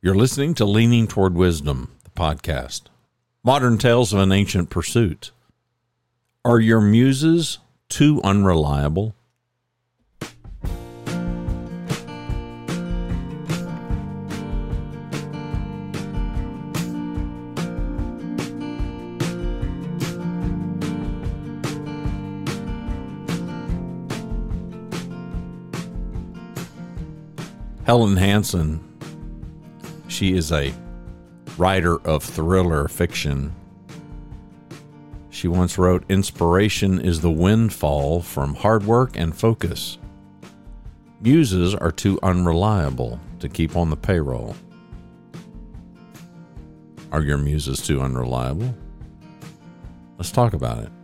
You're listening to Leaning Toward Wisdom, the podcast. Modern Tales of an Ancient Pursuit. Are your muses too unreliable? Helen Hanson, she is a writer of thriller fiction. She once wrote Inspiration is the windfall from hard work and focus. Muses are too unreliable to keep on the payroll. Are your muses too unreliable? Let's talk about it.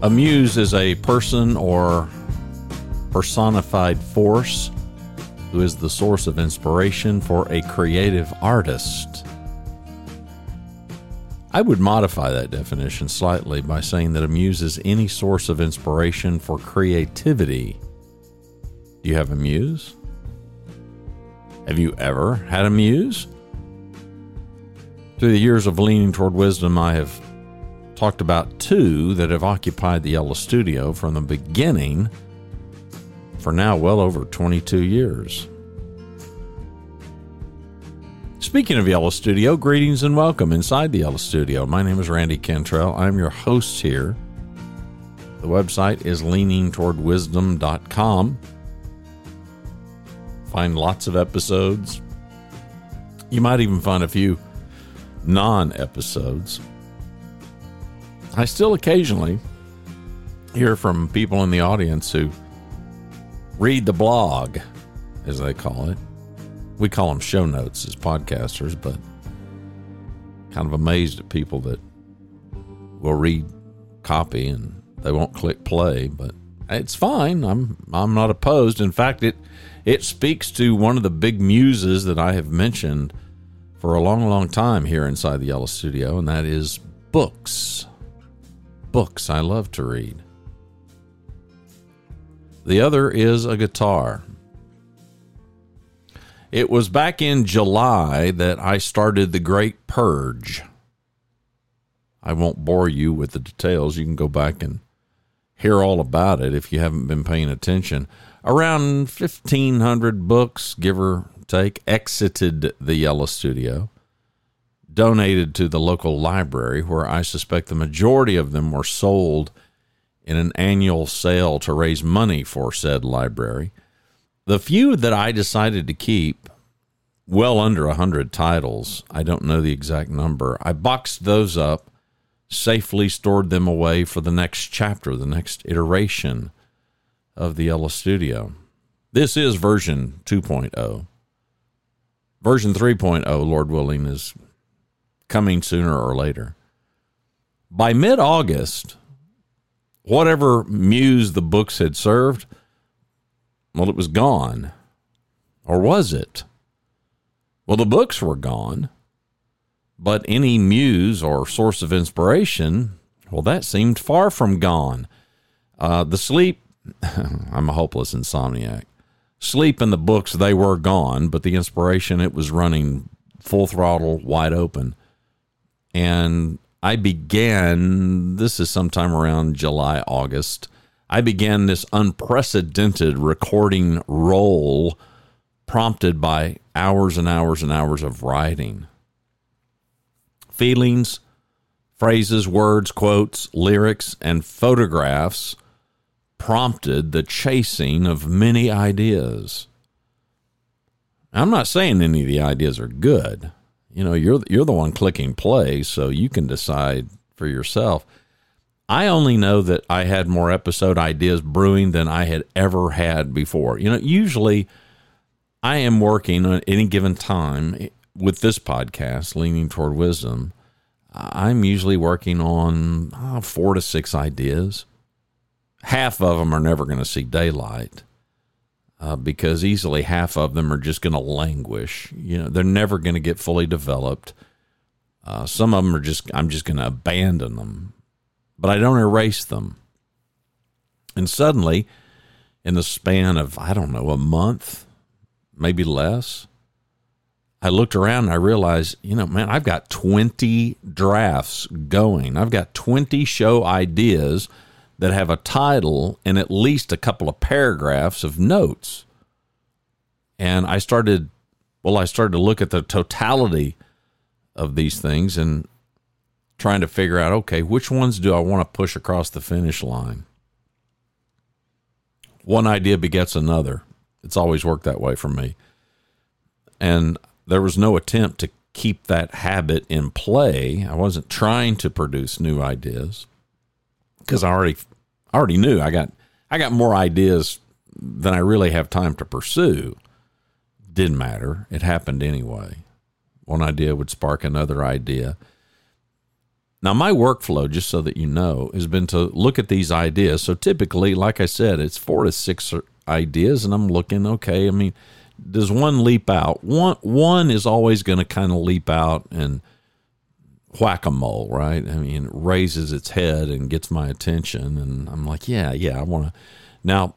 A muse is a person or personified force who is the source of inspiration for a creative artist. I would modify that definition slightly by saying that a muse is any source of inspiration for creativity. Do you have a muse? Have you ever had a muse? Through the years of leaning toward wisdom, I have talked about two that have occupied the Yellow Studio from the beginning for now well over 22 years. Speaking of Yellow Studio, greetings and welcome inside the Yellow Studio. My name is Randy Cantrell. I'm your host here. The website is leaningtowardwisdom.com. Find lots of episodes. You might even find a few non episodes. I still occasionally hear from people in the audience who read the blog, as they call it. We call them show notes as podcasters, but kind of amazed at people that will read copy and they won't click play, but it's fine. I'm I'm not opposed. In fact, it it speaks to one of the big muses that I have mentioned for a long, long time here inside the Yellow Studio, and that is books books I love to read. The other is a guitar. It was back in July that I started the Great Purge. I won't bore you with the details. You can go back and hear all about it if you haven't been paying attention. Around 1,500 books, give or take, exited the Yellow Studio donated to the local library, where I suspect the majority of them were sold in an annual sale to raise money for said library. The few that I decided to keep, well under a hundred titles, I don't know the exact number, I boxed those up, safely stored them away for the next chapter, the next iteration of the Yellow Studio. This is version 2.0. Version 3.0, Lord willing, is coming sooner or later. By mid August, whatever muse the books had served, well, it was gone. Or was it? Well, the books were gone, but any muse or source of inspiration, well, that seemed far from gone. Uh, the sleep, I'm a hopeless insomniac. Sleep and the books, they were gone, but the inspiration, it was running full throttle, wide open and I began, this is sometime around July, August. I began this unprecedented recording role prompted by hours and hours and hours of writing. Feelings, phrases, words, quotes, lyrics, and photographs prompted the chasing of many ideas. I'm not saying any of the ideas are good you know you're you're the one clicking play so you can decide for yourself. I only know that i had more episode ideas brewing than i had ever had before. You know usually i am working at any given time with this podcast leaning toward wisdom. I'm usually working on uh, four to six ideas. Half of them are never going to see daylight uh, because easily half of them are just going to languish. You know, they're never going to get fully developed. Uh, some of them are just, I'm just going to abandon them, but I don't erase them. And suddenly, in the span of, I don't know, a month, maybe less, I looked around and I realized, you know, man, I've got 20 drafts going. I've got 20 show ideas that have a title and at least a couple of paragraphs of notes. And I started, well, I started to look at the totality of these things and trying to figure out, okay, which ones do I want to push across the finish line? One idea begets another. It's always worked that way for me. And there was no attempt to keep that habit in play. I wasn't trying to produce new ideas because I already already knew I got I got more ideas than I really have time to pursue. Didn't matter. It happened anyway. One idea would spark another idea. Now, my workflow, just so that you know, has been to look at these ideas. So typically, like I said, it's four to six ideas, and I'm looking, okay, I mean, does one leap out? One one is always going to kind of leap out and whack a mole, right? I mean, it raises its head and gets my attention, and I'm like, yeah, yeah, I want to. Now,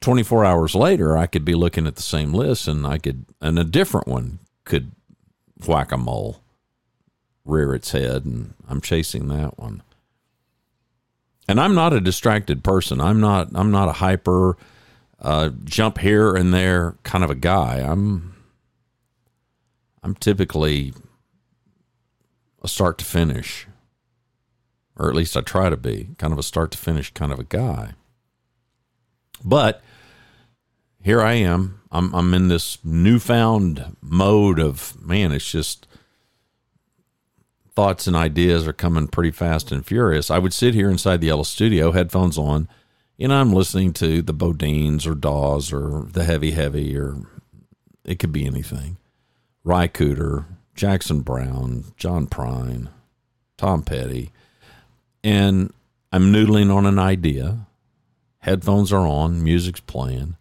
24 hours later, I could be looking at the same list, and I could, and a different one could whack a mole, rear its head, and I'm chasing that one. And I'm not a distracted person. I'm not. I'm not a hyper uh, jump here and there kind of a guy. I'm I'm typically a start to finish, or at least I try to be kind of a start to finish kind of a guy. But here I am. I'm I'm in this newfound mode of man. It's just thoughts and ideas are coming pretty fast and furious. I would sit here inside the yellow studio, headphones on and I'm listening to the BoDeans or Dawes or the Heavy Heavy or it could be anything. Ry Cooder, Jackson Browne, John Prine, Tom Petty. And I'm noodling on an idea. Headphones are on, music's playing.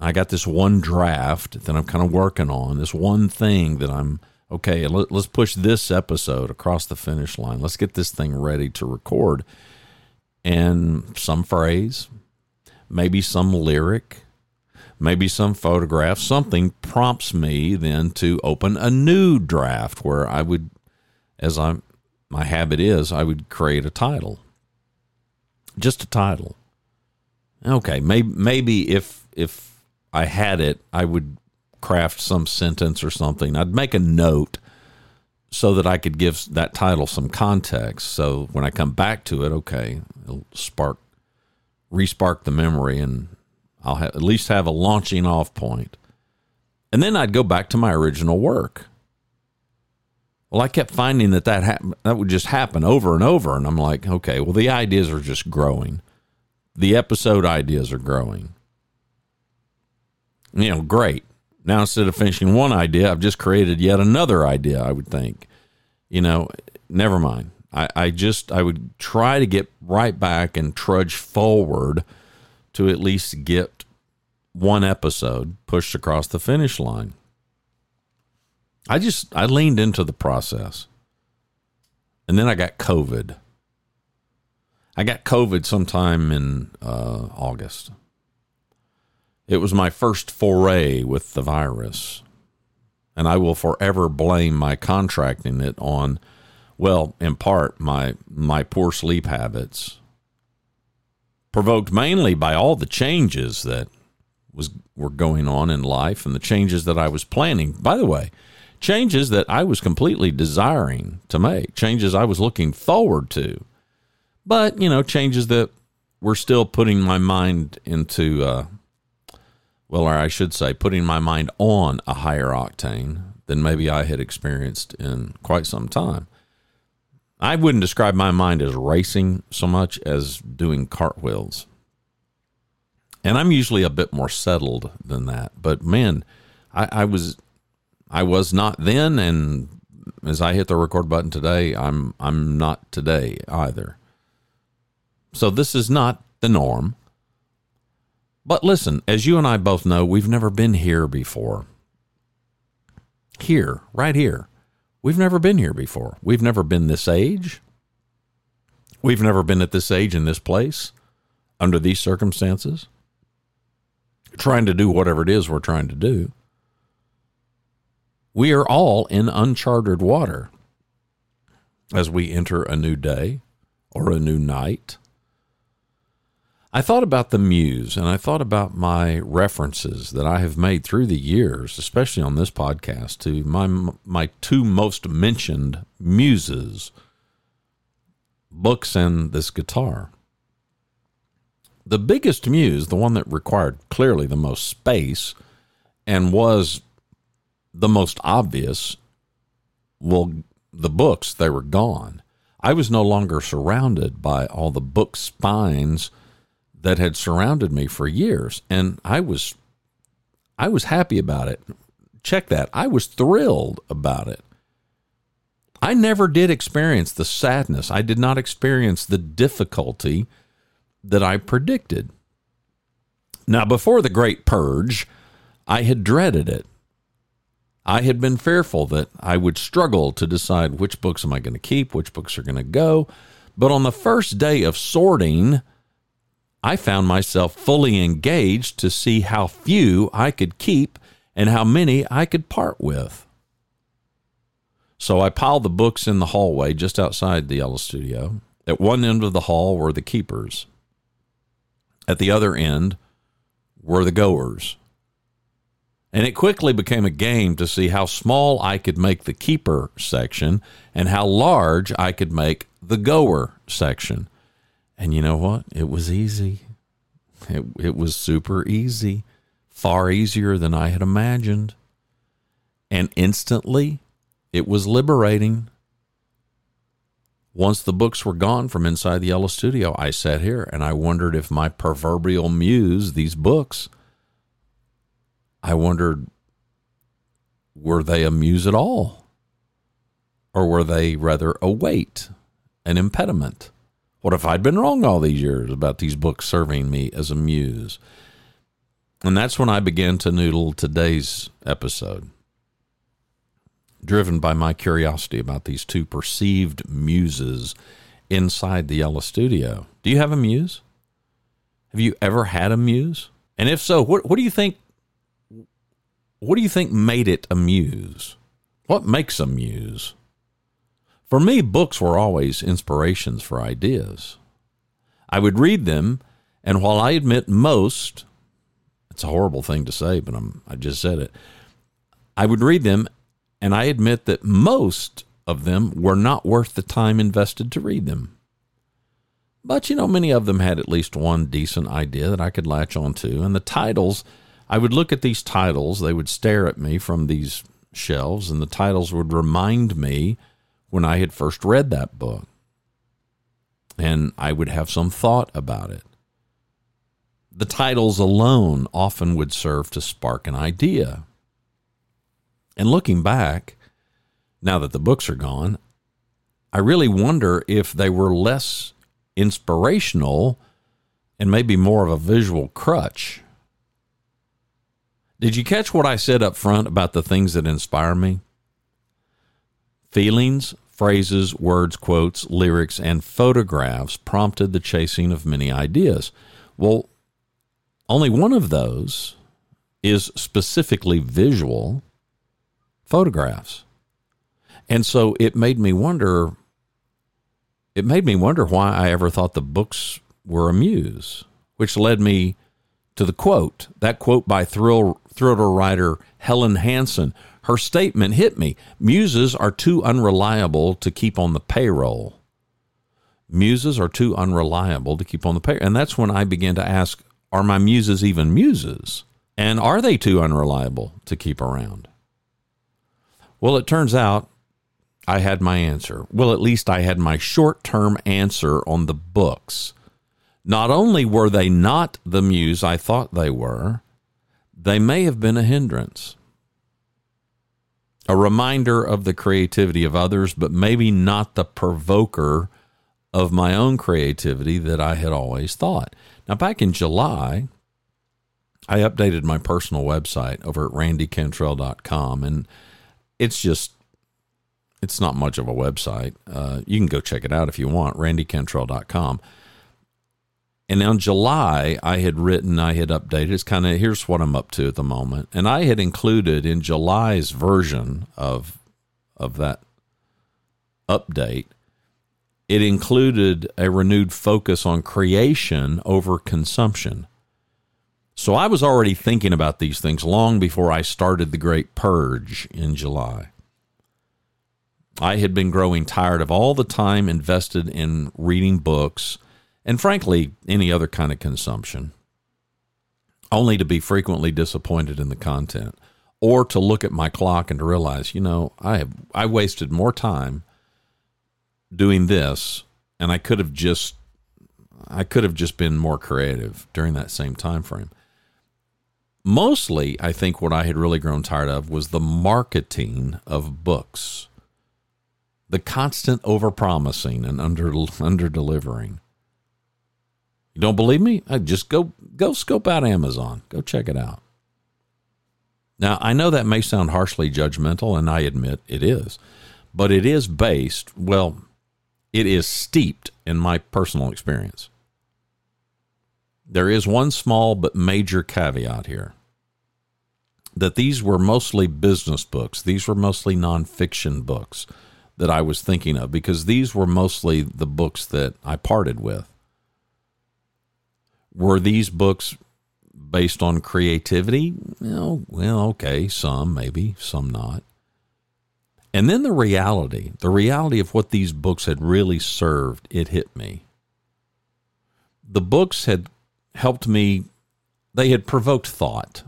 I got this one draft that I'm kind of working on, this one thing that I'm okay, let, us push this episode across the finish line. Let's get this thing ready to record and some phrase, maybe some lyric, maybe some photograph, something prompts me then to open a new draft where I would, as I my habit is, I would create a title, just a title. Okay, maybe maybe if if I had it, I would craft some sentence or something. I'd make a note so that I could give that title some context. So when I come back to it, okay, it'll spark, respark the memory, and I'll have, at least have a launching off point. And then I'd go back to my original work. Well, I kept finding that that, hap- that would just happen over and over. And I'm like, okay, well, the ideas are just growing. The episode ideas are growing. You know, great. Now, instead of finishing one idea, I've just created yet another idea, I would think. You know, never mind. I, I just, I would try to get right back and trudge forward to at least get one episode pushed across the finish line. I just, I leaned into the process. And then I got COVID. I got COVID sometime in uh, August. It was my first foray with the virus, and I will forever blame my contracting it on, well, in part, my, my poor sleep habits, provoked mainly by all the changes that was were going on in life and the changes that I was planning. By the way, changes that I was completely desiring to make, changes I was looking forward to. But, you know, changes that were still putting my mind into uh, well, or I should say, putting my mind on a higher octane than maybe I had experienced in quite some time. I wouldn't describe my mind as racing so much as doing cartwheels. And I'm usually a bit more settled than that. But man, I, I was I was not then and as I hit the record button today, I'm I'm not today either. So this is not the norm. But listen, as you and I both know, we've never been here before. Here, right here, We've never been here before. We've never been this age. We've never been at this age in this place under these circumstances, trying to do whatever it is we're trying to do. We are all in uncharted water as we enter a new day or a new night. I thought about the muse and I thought about my references that I have made through the years, especially on this podcast, to my my two most mentioned muses, books and this guitar. The biggest muse, the one that required clearly the most space and was the most obvious, well, the books, they were gone. I was no longer surrounded by all the book spines that had surrounded me for years and I was I was happy about it. Check that. I was thrilled about it. I never did experience the sadness. I did not experience the difficulty that I predicted. Now, before the great purge, I had dreaded it. I had been fearful that I would struggle to decide which books am I going to keep, which books are going to go. But on the first day of sorting, I found myself fully engaged to see how few I could keep and how many I could part with. So I piled the books in the hallway just outside the yellow studio. At one end of the hall were the keepers. At the other end were the goers. And it quickly became a game to see how small I could make the keeper section and how large I could make the goer section. And you know what? It was easy. It, it was super easy, far easier than I had imagined. And instantly, it was liberating. Once the books were gone from inside the yellow studio, I sat here and I wondered if my proverbial muse, these books, I wondered, were they a muse at all? Or were they rather a weight, an impediment? What if I'd been wrong all these years about these books serving me as a muse? And that's when I began to noodle today's episode, driven by my curiosity about these two perceived muses inside the Yellow Studio. Do you have a muse? Have you ever had a muse? And if so, what, what do you think? What do you think made it a muse? What makes a muse? For me, books were always inspirations for ideas. I would read them, and while I admit most, it's a horrible thing to say, but I'm, I just said it, I would read them, and I admit that most of them were not worth the time invested to read them. But, you know, many of them had at least one decent idea that I could latch onto, and the titles, I would look at these titles, they would stare at me from these shelves, and the titles would remind me when I had first read that book. And I would have some thought about it. The titles alone often would serve to spark an idea. And looking back, now that the books are gone, I really wonder if they were less inspirational and maybe more of a visual crutch. Did you catch what I said up front about the things that inspire me? Feelings, phrases, words, quotes, lyrics, and photographs prompted the chasing of many ideas. Well, only one of those is specifically visual photographs. And so it made me wonder it made me wonder why I ever thought the books were a muse, which led me to the quote, that quote by thrill, thriller writer Helen Hanson, her statement hit me. Muses are too unreliable to keep on the payroll. Muses are too unreliable to keep on the payroll. And that's when I began to ask, are my muses even muses? And are they too unreliable to keep around? Well, it turns out I had my answer. Well, at least I had my short term answer on the books. Not only were they not the muse I thought they were, they may have been a hindrance a reminder of the creativity of others, but maybe not the provoker of my own creativity that I had always thought. Now, back in July, I updated my personal website over at randycantrell.com, and it's just it's not much of a website. Uh, you can go check it out if you want, randycantrell.com. And in July, I had written, I had updated. It's kind of here's what I'm up to at the moment, and I had included in July's version of of that update. It included a renewed focus on creation over consumption. So I was already thinking about these things long before I started the Great Purge in July. I had been growing tired of all the time invested in reading books and, frankly, any other kind of consumption, only to be frequently disappointed in the content or to look at my clock and to realize, you know, I have I wasted more time doing this and I could have just I could have just been more creative during that same time frame. Mostly, I think what I had really grown tired of was the marketing of books the constant overpromising and under under delivering. You don't believe me? I just go go scope out Amazon. Go check it out. Now, I know that may sound harshly judgmental and I admit it is, but it is based, well, it is steeped in my personal experience. There is one small but major caveat here that these were mostly business books. These were mostly nonfiction books that I was thinking of because these were mostly the books that I parted with. Were these books based on creativity? Well, well, okay, some maybe, some not. And then the reality, the reality of what these books had really served, it hit me. The books had helped me, they had provoked thought.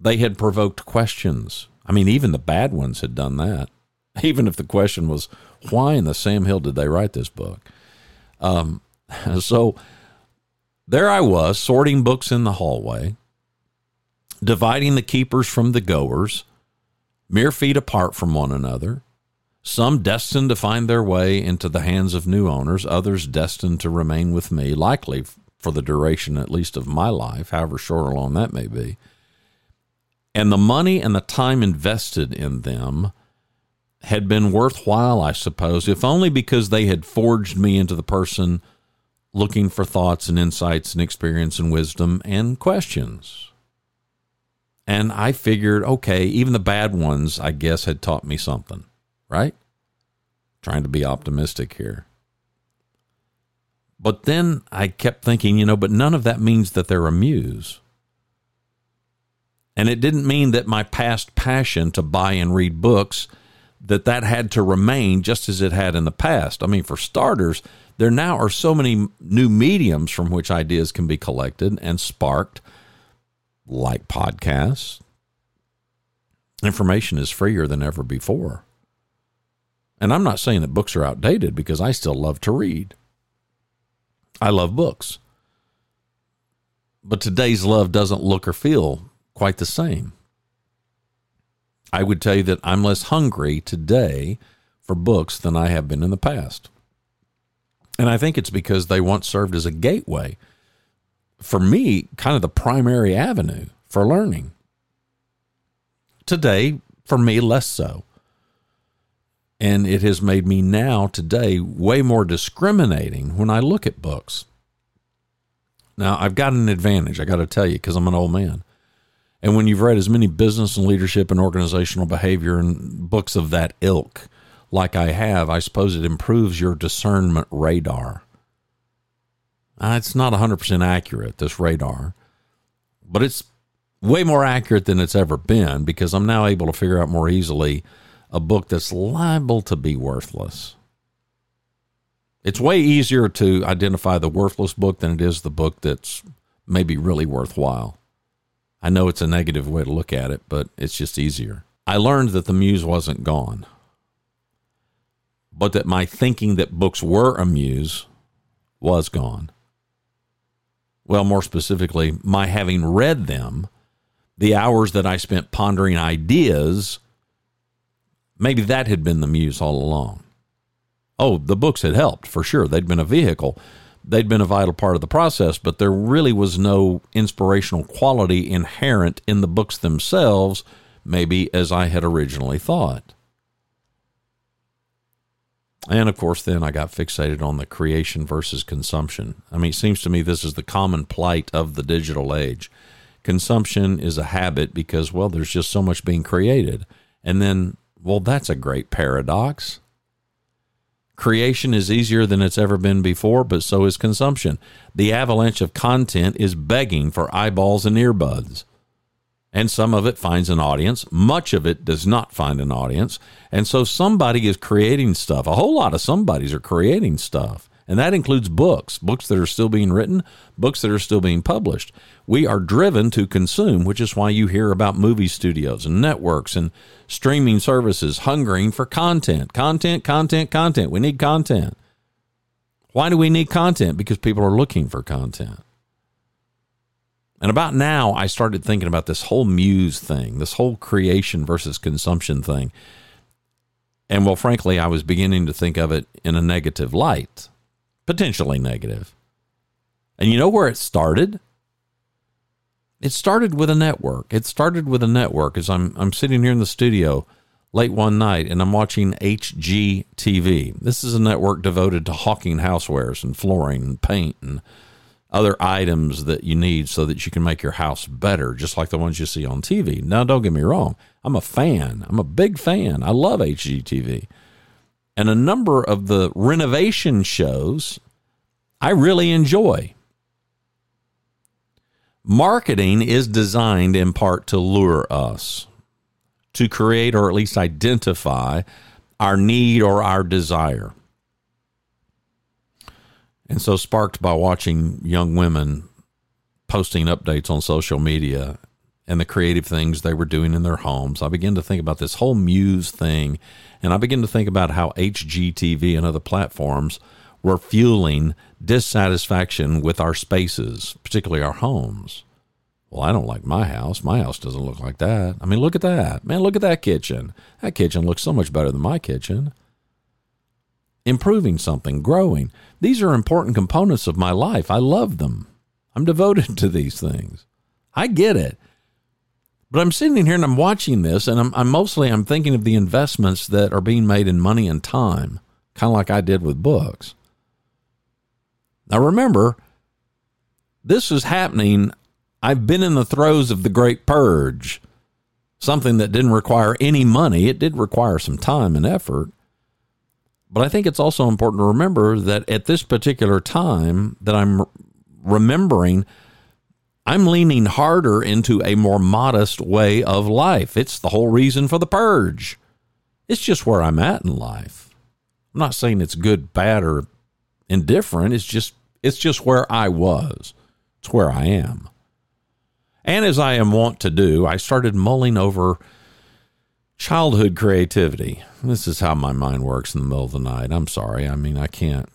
They had provoked questions. I mean, even the bad ones had done that. even if the question was, why in the Sam Hill did they write this book? Um, so there I was, sorting books in the hallway, dividing the keepers from the goers, mere feet apart from one another. Some destined to find their way into the hands of new owners, others destined to remain with me, likely for the duration at least of my life, however short or long that may be. And the money and the time invested in them had been worthwhile, I suppose, if only because they had forged me into the person looking for thoughts and insights and experience and wisdom and questions. And I figured, okay, even the bad ones, I guess, had taught me something, right? Trying to be optimistic here. But then I kept thinking, you know, but none of that means that they're a muse. And it didn't mean that my past passion to buy and read books that that had to remain just as it had in the past. I mean, for starters, there now are so many new mediums from which ideas can be collected and sparked, like podcasts. Information is freer than ever before. And I'm not saying that books are outdated because I still love to read. I love books. But today's love doesn't look or feel quite the same. I would tell you that I'm less hungry today for books than I have been in the past. And I think it's because they once served as a gateway for me, kind of the primary avenue for learning. Today, for me, less so. And it has made me now, today, way more discriminating when I look at books. Now, I've got an advantage, I got to tell you, because I'm an old man. And when you've read as many business and leadership and organizational behavior and books of that ilk, like I have, I suppose it improves your discernment radar. Uh, it's not 100% accurate, this radar, but it's way more accurate than it's ever been because I'm now able to figure out more easily a book that's liable to be worthless. It's way easier to identify the worthless book than it is the book that's maybe really worthwhile. I know it's a negative way to look at it, but it's just easier. I learned that the muse wasn't gone, but that my thinking that books were a muse was gone. Well, more specifically, my having read them, the hours that I spent pondering ideas, maybe that had been the muse all along. Oh, the books had helped for sure. They'd been a vehicle, they'd been a vital part of the process, but there really was no inspirational quality inherent in the books themselves, maybe as I had originally thought. And of course, then I got fixated on the creation versus consumption. I mean, it seems to me this is the common plight of the digital age. Consumption is a habit because, well, there's just so much being created. And then, well, that's a great paradox. Creation is easier than it's ever been before, but so is consumption. The avalanche of content is begging for eyeballs and earbuds and some of it finds an audience. Much of it does not find an audience. And so somebody is creating stuff. A whole lot of somebodies are creating stuff. And that includes books, books that are still being written, books that are still being published. We are driven to consume, which is why you hear about movie studios and networks and streaming services hungering for content, content, content, content. We need content. Why do we need content? Because people are looking for content. And about now, I started thinking about this whole muse thing, this whole creation versus consumption thing. And well, frankly, I was beginning to think of it in a negative light, potentially negative. And you know where it started? It started with a network. It started with a network as I'm I'm sitting here in the studio late one night and I'm watching HGTV. This is a network devoted to hawking housewares and flooring and paint and other items that you need so that you can make your house better, just like the ones you see on TV. Now, don't get me wrong. I'm a fan. I'm a big fan. I love HGTV. And a number of the renovation shows I really enjoy. Marketing is designed in part to lure us, to create or at least identify our need or our desire. And so, sparked by watching young women posting updates on social media and the creative things they were doing in their homes, I began to think about this whole Muse thing. And I began to think about how HGTV and other platforms were fueling dissatisfaction with our spaces, particularly our homes. Well, I don't like my house. My house doesn't look like that. I mean, look at that. Man, look at that kitchen. That kitchen looks so much better than my kitchen improving something, growing. These are important components of my life. I love them. I'm devoted to these things. I get it. But I'm sitting here and I'm watching this and I'm, I'm mostly I'm thinking of the investments that are being made in money and time, kind of like I did with books. Now remember, this is happening. I've been in the throes of the great purge, something that didn't require any money. It did require some time and effort. But I think it's also important to remember that at this particular time that I'm remembering, I'm leaning harder into a more modest way of life. It's the whole reason for the purge. It's just where I'm at in life. I'm not saying it's good, bad, or indifferent. It's just it's just where I was. It's where I am. And as I am wont to do, I started mulling over childhood creativity. This is how my mind works in the middle of the night. I'm sorry. I mean, I can't.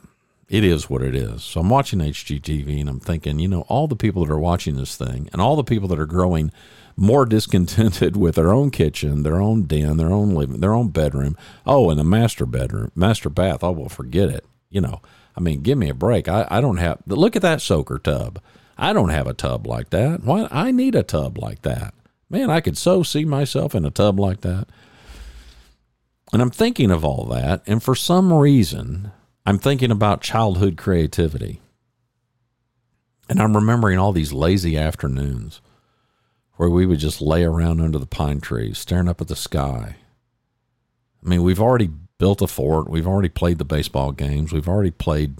It is what it is. So I'm watching HGTV and I'm thinking, you know, all the people that are watching this thing and all the people that are growing more discontented with their own kitchen, their own den, their own living, their own bedroom. Oh, and the master bedroom, master bath. Oh, well, forget it. You know, I mean, give me a break. I, I don't have, look at that soaker tub. I don't have a tub like that. Why? I need a tub like that. Man, I could so see myself in a tub like that. And I'm thinking of all that. And for some reason, I'm thinking about childhood creativity. And I'm remembering all these lazy afternoons where we would just lay around under the pine trees, staring up at the sky. I mean, we've already built a fort. We've already played the baseball games. We've already played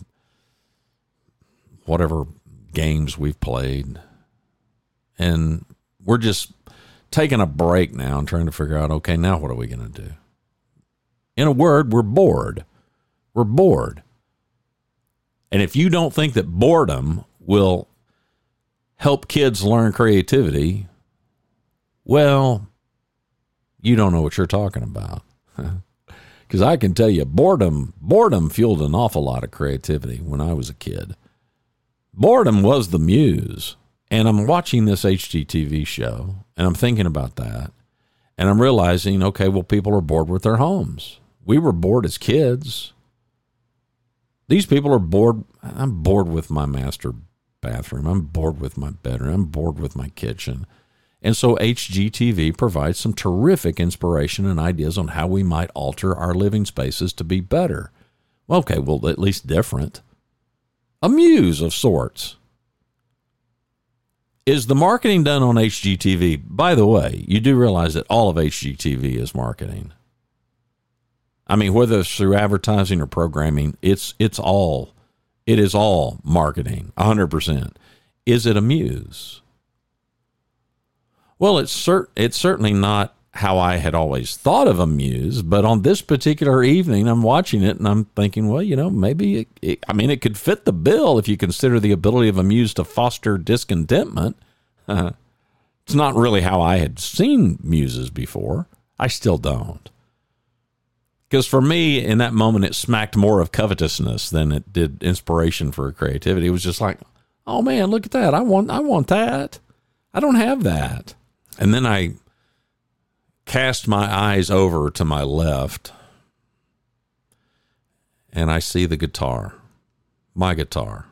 whatever games we've played. And we're just taking a break now and trying to figure out okay, now what are we going to do? In a word, we're bored. We're bored. And if you don't think that boredom will help kids learn creativity, well, you don't know what you're talking about. Because I can tell you, boredom, boredom fueled an awful lot of creativity when I was a kid. Boredom was the muse. And I'm watching this HGTV show and I'm thinking about that. And I'm realizing, okay, well, people are bored with their homes. We were bored as kids. These people are bored. I'm bored with my master bathroom. I'm bored with my bedroom. I'm bored with my kitchen. And so HGTV provides some terrific inspiration and ideas on how we might alter our living spaces to be better. Well, okay, well, at least different. A muse of sorts. Is the marketing done on HGTV? By the way, you do realize that all of HGTV is marketing. I mean, whether it's through advertising or programming, it's it's all it is all marketing, hundred percent. Is it a muse? Well, it's cert- it's certainly not how I had always thought of a muse, but on this particular evening, I'm watching it and I'm thinking, well, you know, maybe it, it, I mean, it could fit the bill if you consider the ability of a muse to foster discontentment. it's not really how I had seen muses before. I still don't. Because for me, in that moment, it smacked more of covetousness than it did inspiration for creativity. It was just like, oh man, look at that! I want, I want that. I don't have that. And then I cast my eyes over to my left and I see the guitar, my guitar.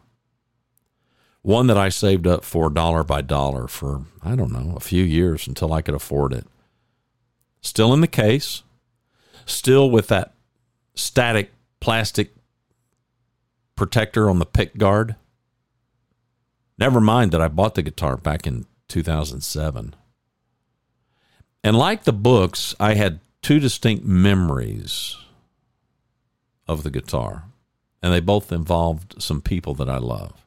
One that I saved up for dollar by dollar for, I don't know, a few years until I could afford it. Still in the case, still with that static plastic protector on the pick guard. Never mind that I bought the guitar back in 2007. And like the books, I had two distinct memories of the guitar, and they both involved some people that I love.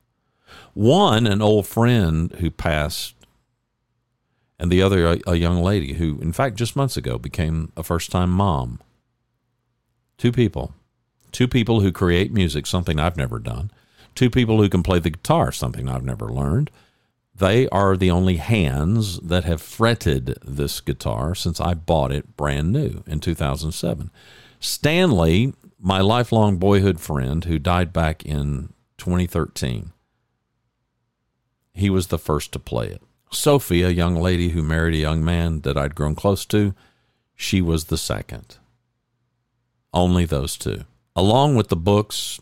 One, an old friend who passed, and the other, a, a young lady who, in fact, just months ago became a first time mom. Two people. Two people who create music, something I've never done. Two people who can play the guitar, something I've never learned. They are the only hands that have fretted this guitar since I bought it brand new in 2007. Stanley, my lifelong boyhood friend who died back in 2013, he was the first to play it. Sophie, a young lady who married a young man that I'd grown close to, she was the second. Only those two. Along with the books,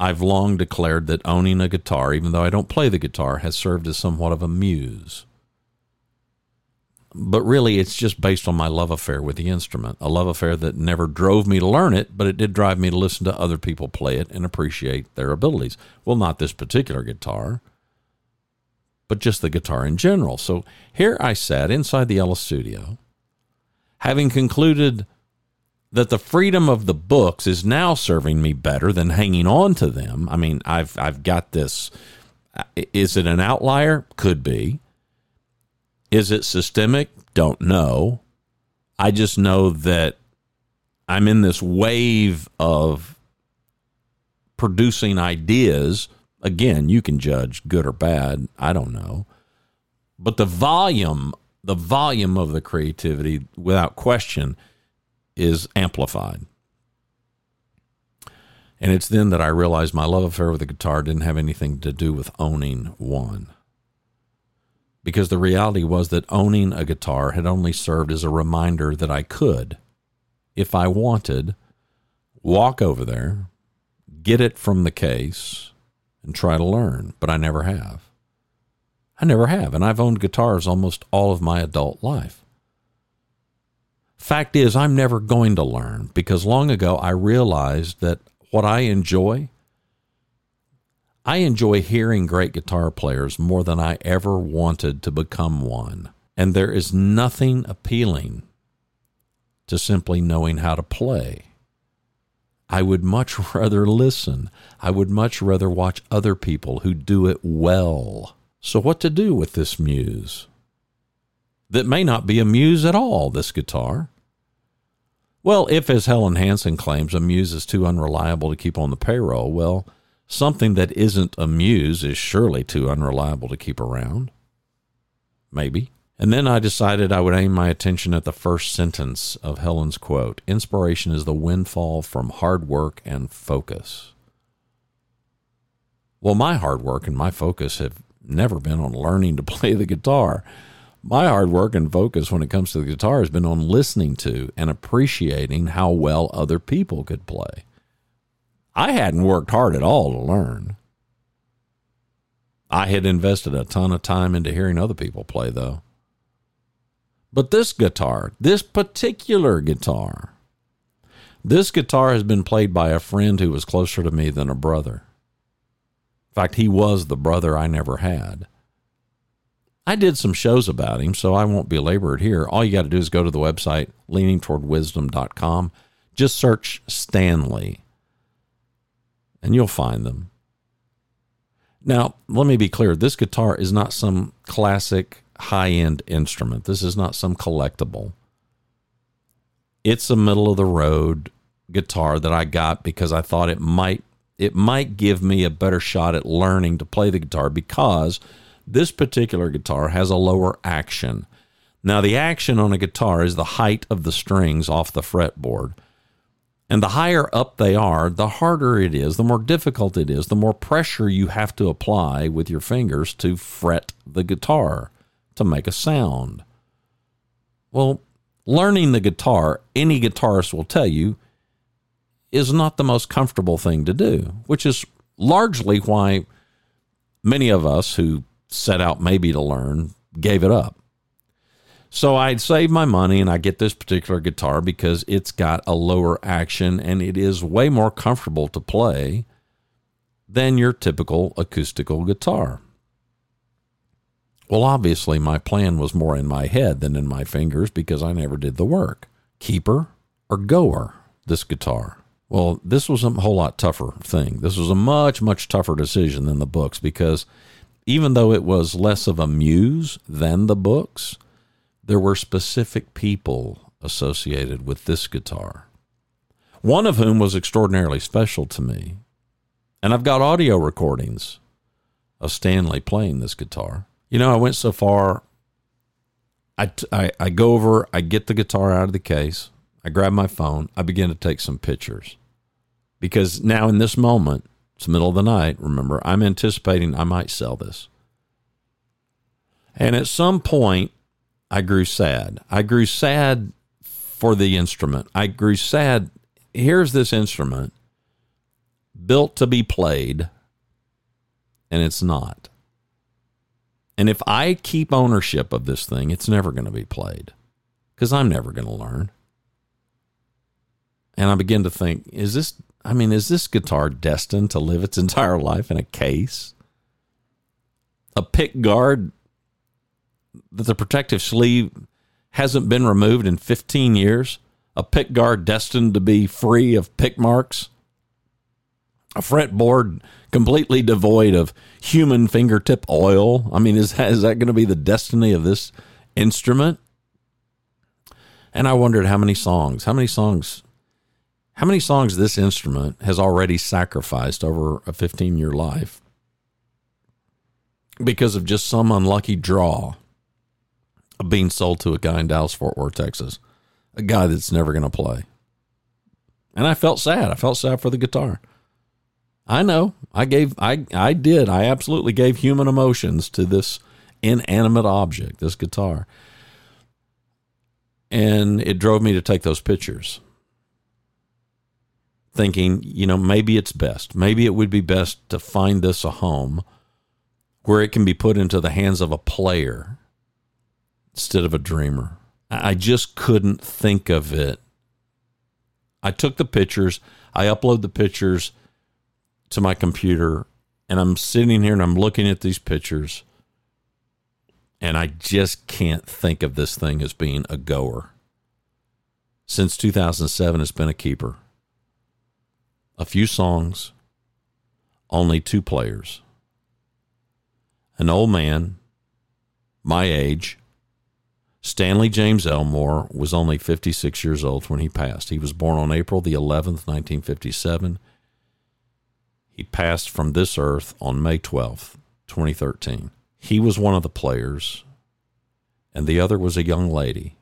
I've long declared that owning a guitar, even though I don't play the guitar, has served as somewhat of a muse. But really, it's just based on my love affair with the instrument, a love affair that never drove me to learn it, but it did drive me to listen to other people play it and appreciate their abilities. Well, not this particular guitar, but just the guitar in general. So here I sat inside the yellow studio, having concluded that the freedom of the books is now serving me better than hanging on to them. I mean, I've I've got this. Is it an outlier? Could be. Is it systemic? Don't know. I just know that I'm in this wave of producing ideas. Again, you can judge good or bad. I don't know. But the volume, the volume of the creativity, without question, is amplified. And it's then that I realized my love affair with the guitar didn't have anything to do with owning one. Because the reality was that owning a guitar had only served as a reminder that I could, if I wanted, walk over there, get it from the case, and try to learn. But I never have. I never have. And I've owned guitars almost all of my adult life. Fact is, I'm never going to learn because long ago I realized that what I enjoy, I enjoy hearing great guitar players more than I ever wanted to become one. And there is nothing appealing to simply knowing how to play. I would much rather listen. I would much rather watch other people who do it well. So, what to do with this muse? That may not be a muse at all, this guitar. Well, if, as Helen Hanson claims, a muse is too unreliable to keep on the payroll, well, something that isn't a muse is surely too unreliable to keep around. Maybe. And then I decided I would aim my attention at the first sentence of Helen's quote Inspiration is the windfall from hard work and focus. Well, my hard work and my focus have never been on learning to play the guitar my hard work and focus when it comes to the guitar has been on listening to and appreciating how well other people could play. I hadn't worked hard at all to learn. I had invested a ton of time into hearing other people play, though. But this guitar, this particular guitar, This guitar has been played by a friend who was closer to me than a brother. In fact, he was the brother I never had. I did some shows about him, so I won't belabor it here. All you got to do is go to the website leaningtowardwisdom.com. Just search Stanley, and you'll find them. Now, let me be clear this guitar is not some classic high end instrument, this is not some collectible. It's a middle of the road guitar that I got because I thought it might it might give me a better shot at learning to play the guitar because this particular guitar has a lower action. Now, the action on a guitar is the height of the strings off the fretboard. And the higher up they are, the harder it is, the more difficult it is, the more pressure you have to apply with your fingers to fret the guitar to make a sound. Well, learning the guitar, any guitarist will tell you, is not the most comfortable thing to do, which is largely why many of us who set out maybe to learn, gave it up. So I'd save my money and I get this particular guitar because it's got a lower action and it is way more comfortable to play than your typical acoustical guitar. Well, obviously, my plan was more in my head than in my fingers because I never did the work. Keeper or goer, this guitar? Well, this was a whole lot tougher thing. This was a much, much tougher decision than the books because even though it was less of a muse than the books, there were specific people associated with this guitar. One of whom was extraordinarily special to me. And I've got audio recordings of Stanley playing this guitar. You know, I went so far. I, I, go over, I get the guitar out of the case, I grab my phone, I begin to take some pictures. Because now, in this moment, it's the middle of the night, remember. I'm anticipating I might sell this. And at some point, I grew sad. I grew sad for the instrument. I grew sad. Here's this instrument built to be played, and it's not. And if I keep ownership of this thing, it's never going to be played because I'm never going to learn. And I begin to think, is this I mean, is this guitar destined to live its entire life in a case? A pick guard that the protective sleeve hasn't been removed in 15 years? A pick guard destined to be free of pick marks? A fretboard completely devoid of human fingertip oil? I mean, is that, is that going to be the destiny of this instrument? And I wondered how many songs, how many songs how many songs this instrument has already sacrificed over a 15 year life because of just some unlucky draw of being sold to a guy in Dallas, Fort Worth, Texas, a guy that's never going to play. And I felt sad. I felt sad for the guitar. I know. I gave I I did. I absolutely gave human emotions to this inanimate object, this guitar. And it drove me to take those pictures thinking, you know, maybe it's best. Maybe it would be best to find this a home where it can be put into the hands of a player instead of a dreamer. I just couldn't think of it. I took the pictures, I upload the pictures to my computer, and I'm sitting here and I'm looking at these pictures, and I just can't think of this thing as being a goer. Since 2007, it's been a keeper a few songs, only two players. An old man, my age, Stanley James Elmore, was only 56 years old when he passed. He was born on April the 11th, 1957. He passed from this earth on May 12th, 2013. He was one of the players, and the other was a young lady,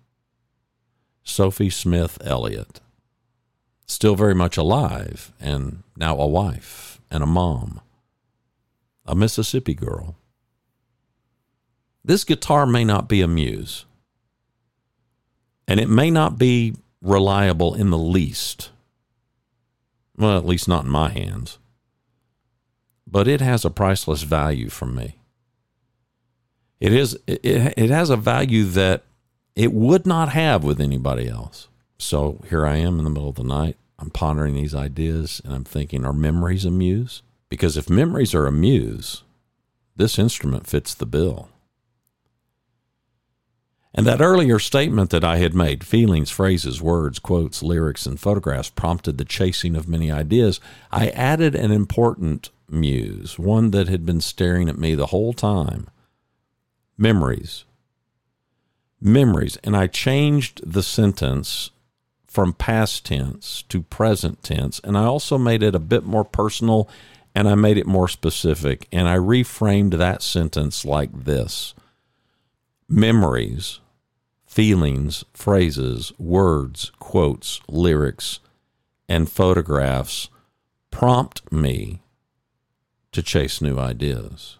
Sophie Smith Elliott still very much alive and now a wife and a mom, a Mississippi girl. This guitar may not be a muse, and it may not be reliable in the least. Well, at least not in my hands. But it has a priceless value for me. It is it, it has a value that it would not have with anybody else. So here I am in the middle of the night. I'm pondering these ideas and I'm thinking, are memories a muse? Because if memories are a muse, this instrument fits the bill. And that earlier statement that I had made feelings, phrases, words, quotes, lyrics, and photographs prompted the chasing of many ideas. I added an important muse, one that had been staring at me the whole time memories. Memories. And I changed the sentence from past tense to present tense. And I also made it a bit more personal and I made it more specific. And I reframed that sentence like this Memories feelings, phrases, words, quotes, lyrics, and photographs prompt me to chase new ideas.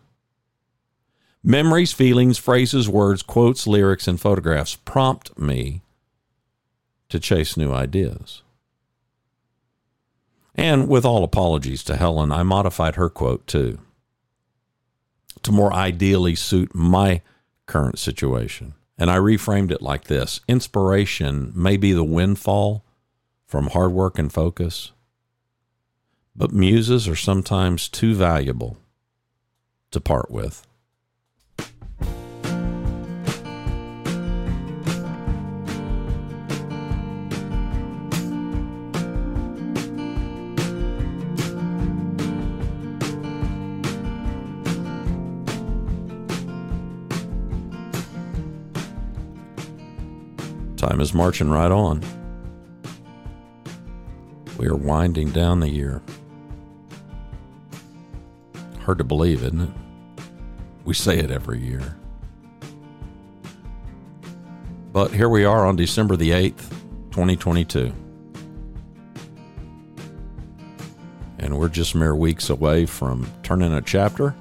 Memories, feelings, phrases, words, quotes, lyrics, and photographs prompt me to chase new ideas. And with all apologies to Helen, I modified her quote too to more ideally suit my current situation. And I reframed it like this Inspiration may be the windfall from hard work and focus, but muses are sometimes too valuable to part with. Time is marching right on. We are winding down the year. Hard to believe, isn't it? We say it every year. But here we are on December the 8th, 2022. And we're just mere weeks away from turning a chapter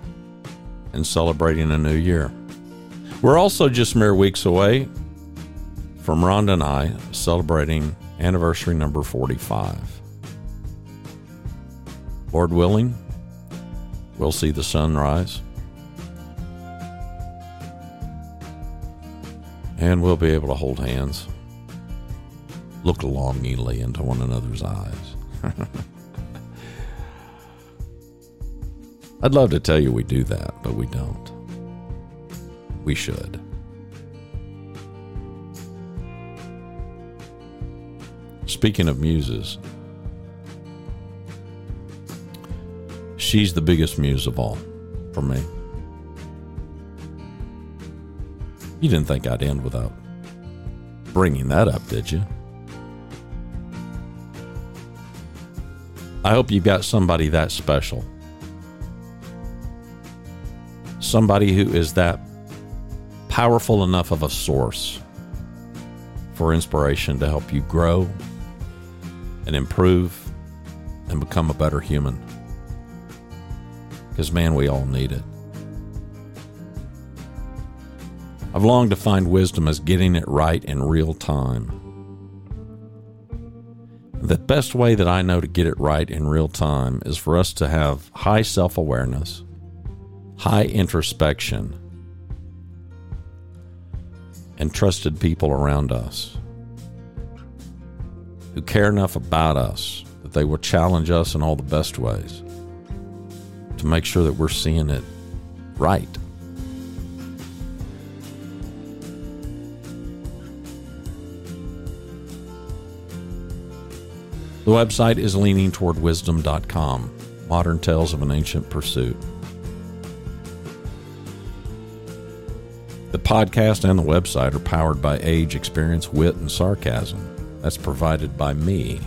and celebrating a new year. We're also just mere weeks away from Rhonda and I celebrating anniversary number 45. Lord willing, we'll see the sunrise. And we'll be able to hold hands, look longingly into one another's eyes. I'd love to tell you we do that, but we don't. We should. Speaking of muses, she's the biggest muse of all for me. You didn't think I'd end without bringing that up, did you? I hope you've got somebody that special. Somebody who is that powerful enough of a source for inspiration to help you grow and improve and become a better human. Because, man, we all need it. I've longed to find wisdom as getting it right in real time. The best way that I know to get it right in real time is for us to have high self awareness, high introspection, and trusted people around us who care enough about us that they will challenge us in all the best ways to make sure that we're seeing it right. The website is leaningtowardwisdom.com, modern tales of an ancient pursuit. The podcast and the website are powered by age, experience, wit, and sarcasm. That's provided by me,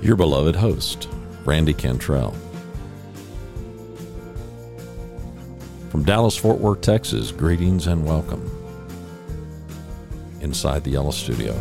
your beloved host, Randy Cantrell. From Dallas, Fort Worth, Texas, greetings and welcome inside the Yellow Studio.